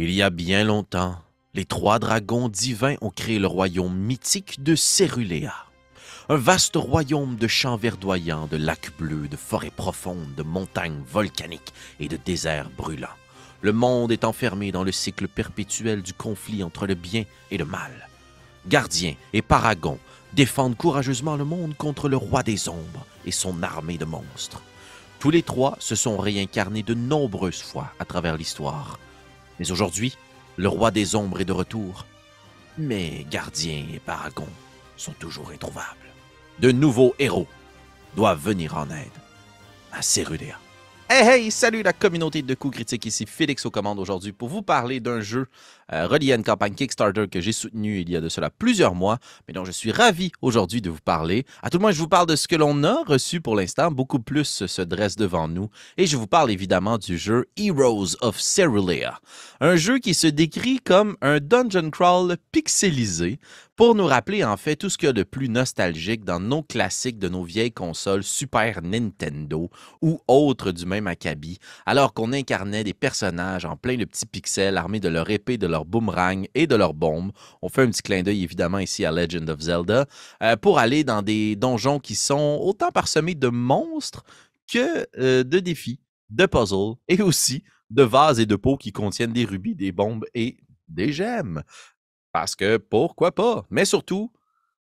Il y a bien longtemps, les trois dragons divins ont créé le royaume mythique de Céruléa. Un vaste royaume de champs verdoyants, de lacs bleus, de forêts profondes, de montagnes volcaniques et de déserts brûlants. Le monde est enfermé dans le cycle perpétuel du conflit entre le bien et le mal. Gardiens et Paragons défendent courageusement le monde contre le roi des ombres et son armée de monstres. Tous les trois se sont réincarnés de nombreuses fois à travers l'histoire. Mais aujourd'hui, le roi des ombres est de retour. Mais gardiens et paragons sont toujours introuvables. De nouveaux héros doivent venir en aide à Cérudéa. Hey hey, salut la communauté de coups critiques, ici Félix aux commandes aujourd'hui pour vous parler d'un jeu euh, relié à une campagne Kickstarter que j'ai soutenue il y a de cela plusieurs mois, mais dont je suis ravi aujourd'hui de vous parler. À tout le moins, je vous parle de ce que l'on a reçu pour l'instant, beaucoup plus se dresse devant nous, et je vous parle évidemment du jeu Heroes of Cerulean, un jeu qui se décrit comme un dungeon crawl pixelisé pour nous rappeler en fait tout ce qu'il y a de plus nostalgique dans nos classiques de nos vieilles consoles Super Nintendo ou autres du même acabit, alors qu'on incarnait des personnages en plein de petits pixels armés de leur épée, de leur boomerang et de leur bombe. On fait un petit clin d'œil évidemment ici à Legend of Zelda euh, pour aller dans des donjons qui sont autant parsemés de monstres que euh, de défis, de puzzles et aussi de vases et de pots qui contiennent des rubis, des bombes et des gemmes. Parce que pourquoi pas? Mais surtout,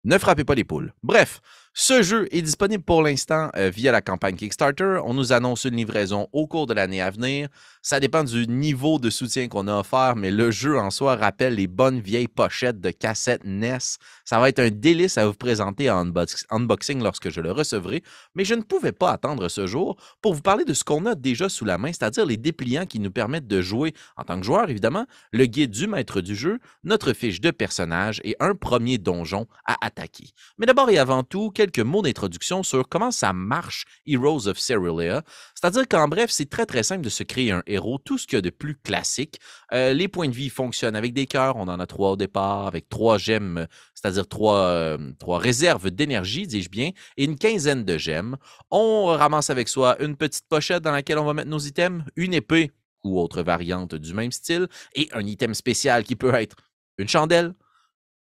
ne frappez pas les poules. Bref, ce jeu est disponible pour l'instant euh, via la campagne Kickstarter. On nous annonce une livraison au cours de l'année à venir. Ça dépend du niveau de soutien qu'on a offert, mais le jeu en soi rappelle les bonnes vieilles pochettes de cassettes NES. Ça va être un délice à vous présenter en unboxing lorsque je le recevrai, mais je ne pouvais pas attendre ce jour pour vous parler de ce qu'on a déjà sous la main, c'est-à-dire les dépliants qui nous permettent de jouer en tant que joueur, évidemment, le guide du maître du jeu, notre fiche de personnage et un premier donjon à attaquer. Mais d'abord et avant tout, mots d'introduction sur comment ça marche Heroes of Cerulean. C'est-à-dire qu'en bref, c'est très très simple de se créer un héros, tout ce qu'il y a de plus classique. Euh, les points de vie fonctionnent avec des cœurs, on en a trois au départ, avec trois gemmes, c'est-à-dire trois, euh, trois réserves d'énergie, dis-je bien, et une quinzaine de gemmes. On ramasse avec soi une petite pochette dans laquelle on va mettre nos items, une épée ou autre variante du même style, et un item spécial qui peut être une chandelle,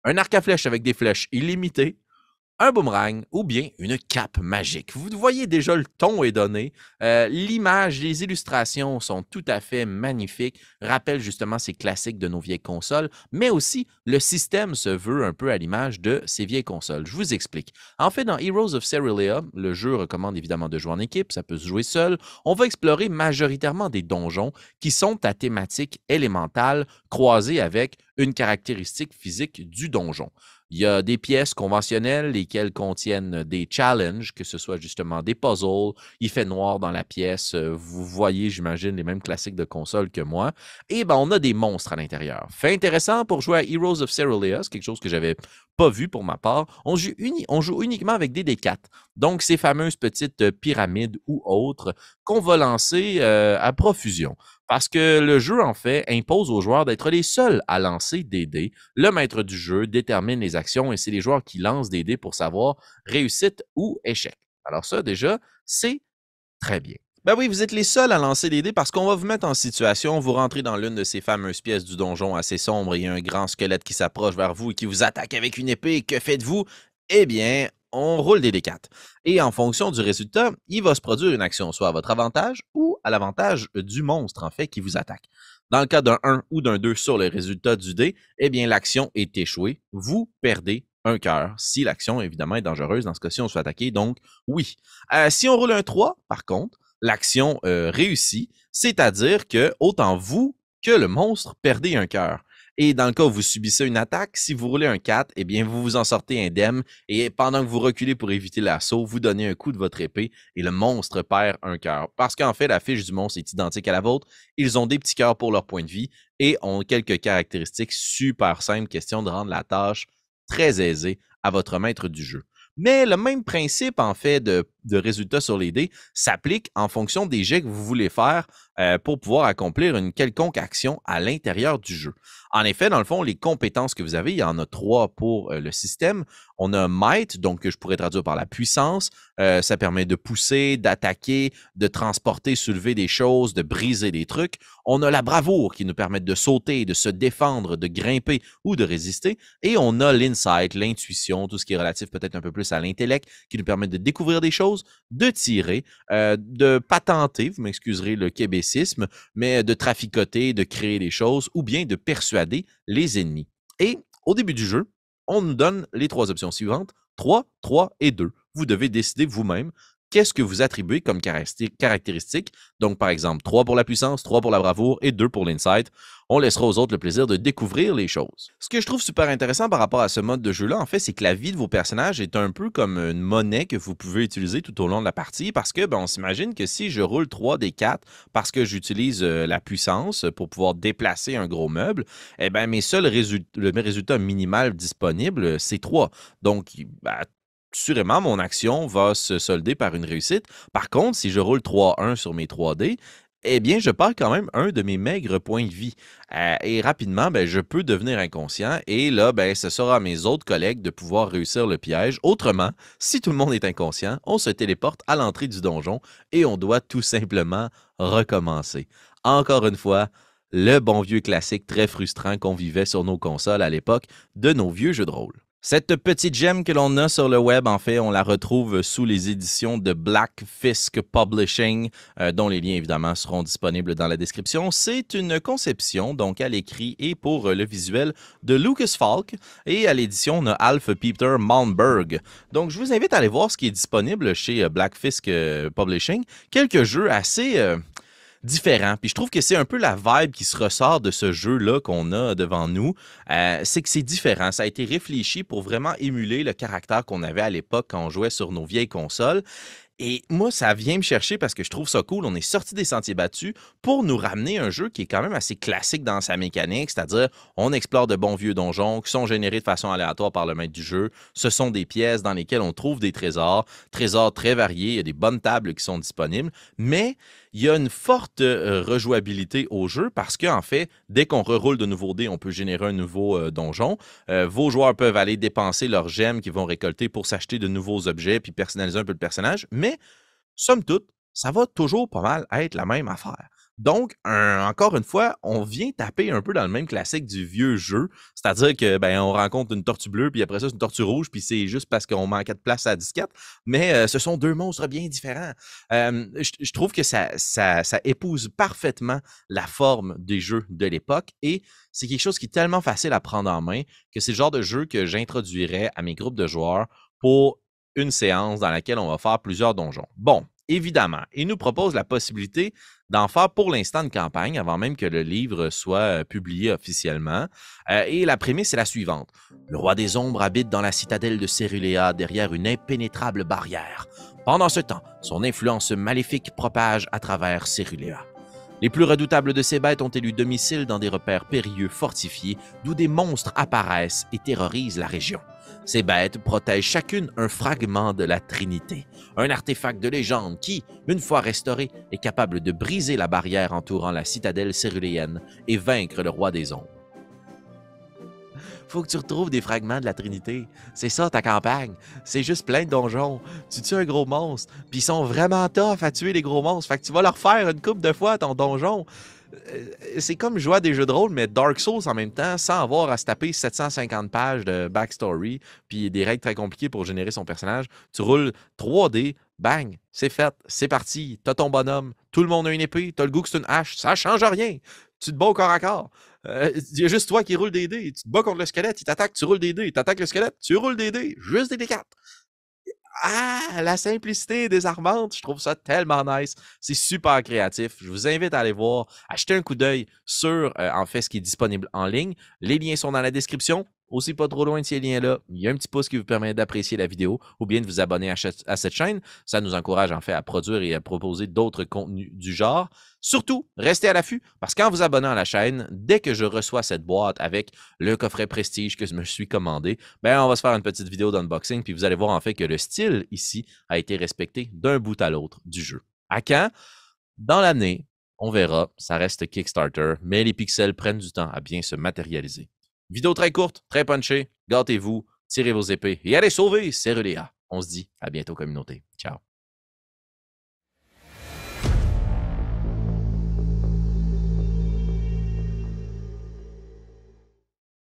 un arc à flèche avec des flèches illimitées, un boomerang ou bien une cape magique. Vous voyez déjà le ton est donné. Euh, l'image, les illustrations sont tout à fait magnifiques, rappellent justement ces classiques de nos vieilles consoles, mais aussi le système se veut un peu à l'image de ces vieilles consoles. Je vous explique. En fait, dans Heroes of Cerulean, le jeu recommande évidemment de jouer en équipe, ça peut se jouer seul. On va explorer majoritairement des donjons qui sont à thématique élémentale croisée avec une caractéristique physique du donjon. Il y a des pièces conventionnelles, lesquelles contiennent des challenges, que ce soit justement des puzzles. Il fait noir dans la pièce. Euh, vous voyez, j'imagine, les mêmes classiques de console que moi. Et ben, on a des monstres à l'intérieur. Fait intéressant pour jouer à Heroes of Cerulean, quelque chose que j'avais pas vu pour ma part. On joue, on joue uniquement avec des D4. Donc, ces fameuses petites pyramides ou autres qu'on va lancer euh, à profusion. Parce que le jeu, en fait, impose aux joueurs d'être les seuls à lancer des dés. Le maître du jeu détermine les actions et c'est les joueurs qui lancent des dés pour savoir réussite ou échec. Alors ça, déjà, c'est très bien. Ben oui, vous êtes les seuls à lancer des dés parce qu'on va vous mettre en situation, vous rentrez dans l'une de ces fameuses pièces du donjon assez sombre, il y a un grand squelette qui s'approche vers vous et qui vous attaque avec une épée. Que faites-vous? Eh bien, on roule des D4. Et en fonction du résultat, il va se produire une action, soit à votre avantage ou à l'avantage du monstre, en fait, qui vous attaque. Dans le cas d'un 1 ou d'un 2 sur le résultat du dé, eh bien, l'action est échouée. Vous perdez un cœur si l'action, évidemment, est dangereuse. Dans ce cas-ci, on se fait attaquer, donc oui. Euh, si on roule un 3, par contre, l'action euh, réussit, c'est-à-dire que autant vous que le monstre perdez un cœur. Et dans le cas où vous subissez une attaque, si vous roulez un 4, eh bien, vous vous en sortez indemne. Et pendant que vous reculez pour éviter l'assaut, vous donnez un coup de votre épée et le monstre perd un cœur. Parce qu'en fait, la fiche du monstre est identique à la vôtre. Ils ont des petits cœurs pour leur point de vie et ont quelques caractéristiques super simples, question de rendre la tâche très aisée à votre maître du jeu. Mais le même principe, en fait, de, de résultats sur les dés s'applique en fonction des jets que vous voulez faire euh, pour pouvoir accomplir une quelconque action à l'intérieur du jeu. En effet, dans le fond, les compétences que vous avez, il y en a trois pour euh, le système. On a Might, donc que je pourrais traduire par la puissance. Euh, ça permet de pousser, d'attaquer, de transporter, soulever des choses, de briser des trucs. On a la bravoure qui nous permet de sauter, de se défendre, de grimper ou de résister. Et on a l'insight, l'intuition, tout ce qui est relatif peut-être un peu plus à l'intellect, qui nous permet de découvrir des choses, de tirer, euh, de patenter, vous m'excuserez le québécisme, mais de traficoter, de créer des choses ou bien de persuader les ennemis. Et au début du jeu, on nous donne les trois options suivantes 3, 3 et 2. Vous devez décider vous-même qu'est-ce que vous attribuez comme caractéristique? Donc, par exemple, 3 pour la puissance, 3 pour la bravoure et 2 pour l'insight. On laissera aux autres le plaisir de découvrir les choses. Ce que je trouve super intéressant par rapport à ce mode de jeu-là, en fait, c'est que la vie de vos personnages est un peu comme une monnaie que vous pouvez utiliser tout au long de la partie parce que, ben, on s'imagine que si je roule 3 des 4 parce que j'utilise euh, la puissance pour pouvoir déplacer un gros meuble, eh ben, mes seuls résultats, mes résultats minimal disponibles, c'est 3. Donc, ben, sûrement, mon action va se solder par une réussite. Par contre, si je roule 3-1 sur mes 3D, eh bien, je perds quand même un de mes maigres points de vie. Euh, et rapidement, ben, je peux devenir inconscient. Et là, ben, ce sera à mes autres collègues de pouvoir réussir le piège. Autrement, si tout le monde est inconscient, on se téléporte à l'entrée du donjon et on doit tout simplement recommencer. Encore une fois, le bon vieux classique très frustrant qu'on vivait sur nos consoles à l'époque de nos vieux jeux de rôle. Cette petite gemme que l'on a sur le web, en fait, on la retrouve sous les éditions de Black Fisk Publishing, euh, dont les liens évidemment seront disponibles dans la description. C'est une conception, donc à l'écrit et pour le visuel, de Lucas Falk. Et à l'édition, on a Alf Peter Malmberg. Donc, je vous invite à aller voir ce qui est disponible chez euh, Black Fisk euh, Publishing. Quelques jeux assez différent. Puis je trouve que c'est un peu la vibe qui se ressort de ce jeu-là qu'on a devant nous. Euh, c'est que c'est différent. Ça a été réfléchi pour vraiment émuler le caractère qu'on avait à l'époque quand on jouait sur nos vieilles consoles. Et moi, ça vient me chercher parce que je trouve ça cool. On est sorti des sentiers battus pour nous ramener un jeu qui est quand même assez classique dans sa mécanique, c'est-à-dire on explore de bons vieux donjons qui sont générés de façon aléatoire par le maître du jeu. Ce sont des pièces dans lesquelles on trouve des trésors, trésors très variés, il y a des bonnes tables qui sont disponibles, mais il y a une forte euh, rejouabilité au jeu parce qu'en fait, dès qu'on reroule de nouveaux dés, on peut générer un nouveau euh, donjon. Euh, vos joueurs peuvent aller dépenser leurs gemmes qu'ils vont récolter pour s'acheter de nouveaux objets puis personnaliser un peu le personnage. Mais, somme toute, ça va toujours pas mal être la même affaire. Donc, encore une fois, on vient taper un peu dans le même classique du vieux jeu. C'est-à-dire que ben, on rencontre une tortue bleue, puis après ça, c'est une tortue rouge, puis c'est juste parce qu'on manquait de place à la disquette. Mais euh, ce sont deux monstres bien différents. Euh, je, trouve que ça, ça, ça, épouse parfaitement la forme des jeux de l'époque et c'est quelque chose qui est tellement facile à prendre en main que c'est le genre de jeu que j'introduirais à mes groupes de joueurs pour une séance dans laquelle on va faire plusieurs donjons. Bon, évidemment, il nous propose la possibilité d'en faire pour l'instant une campagne avant même que le livre soit euh, publié officiellement. Euh, et la prémisse est la suivante. Le roi des ombres habite dans la citadelle de Céruléa derrière une impénétrable barrière. Pendant ce temps, son influence maléfique propage à travers Céruléa. Les plus redoutables de ces bêtes ont élu domicile dans des repères périlleux fortifiés d'où des monstres apparaissent et terrorisent la région. Ces bêtes protègent chacune un fragment de la Trinité, un artefact de légende qui, une fois restauré, est capable de briser la barrière entourant la citadelle céruléenne et vaincre le roi des ombres. Faut que tu retrouves des fragments de la Trinité. C'est ça ta campagne. C'est juste plein de donjons. Tu tues un gros monstre, puis ils sont vraiment tough à tuer les gros monstres. Fait tu vas leur faire une coupe de fois ton donjon. Euh, c'est comme jouer à des jeux de rôle, mais Dark Souls en même temps, sans avoir à se taper 750 pages de backstory, puis des règles très compliquées pour générer son personnage. Tu roules 3D, bang, c'est fait, c'est parti. T'as ton bonhomme, tout le monde a une épée, t'as le goût que c'est une hache, ça change rien. Tu te bats au corps à corps. Euh, il y a juste toi qui roule des dés. Tu te bats contre le squelette, il t'attaque, tu roules des dés. Il t'attaque le squelette, tu roules des dés. Juste des D4 ah, la simplicité désarmante, je trouve ça tellement nice. C'est super créatif. Je vous invite à aller voir, acheter un coup d'œil sur, euh, en fait, ce qui est disponible en ligne. Les liens sont dans la description. Aussi pas trop loin de ces liens-là. Il y a un petit pouce qui vous permet d'apprécier la vidéo ou bien de vous abonner à, cette chaîne. Ça nous encourage en fait à produire et à proposer d'autres contenus du genre. Surtout, restez à l'affût parce qu'en vous abonnant à la chaîne, dès que je reçois cette boîte avec le coffret Prestige que je me suis commandé, ben on va se faire une petite vidéo d'unboxing puis vous allez voir en fait que le style ici a été respecté d'un bout à l'autre du jeu. À quand? Dans l'année, on verra, ça reste Kickstarter, mais les pixels prennent du temps à bien se matérialiser. Vidéo très courte, très punchée, gâtez-vous, tirez vos épées et allez sauver Ceruléa. On se dit à bientôt communauté.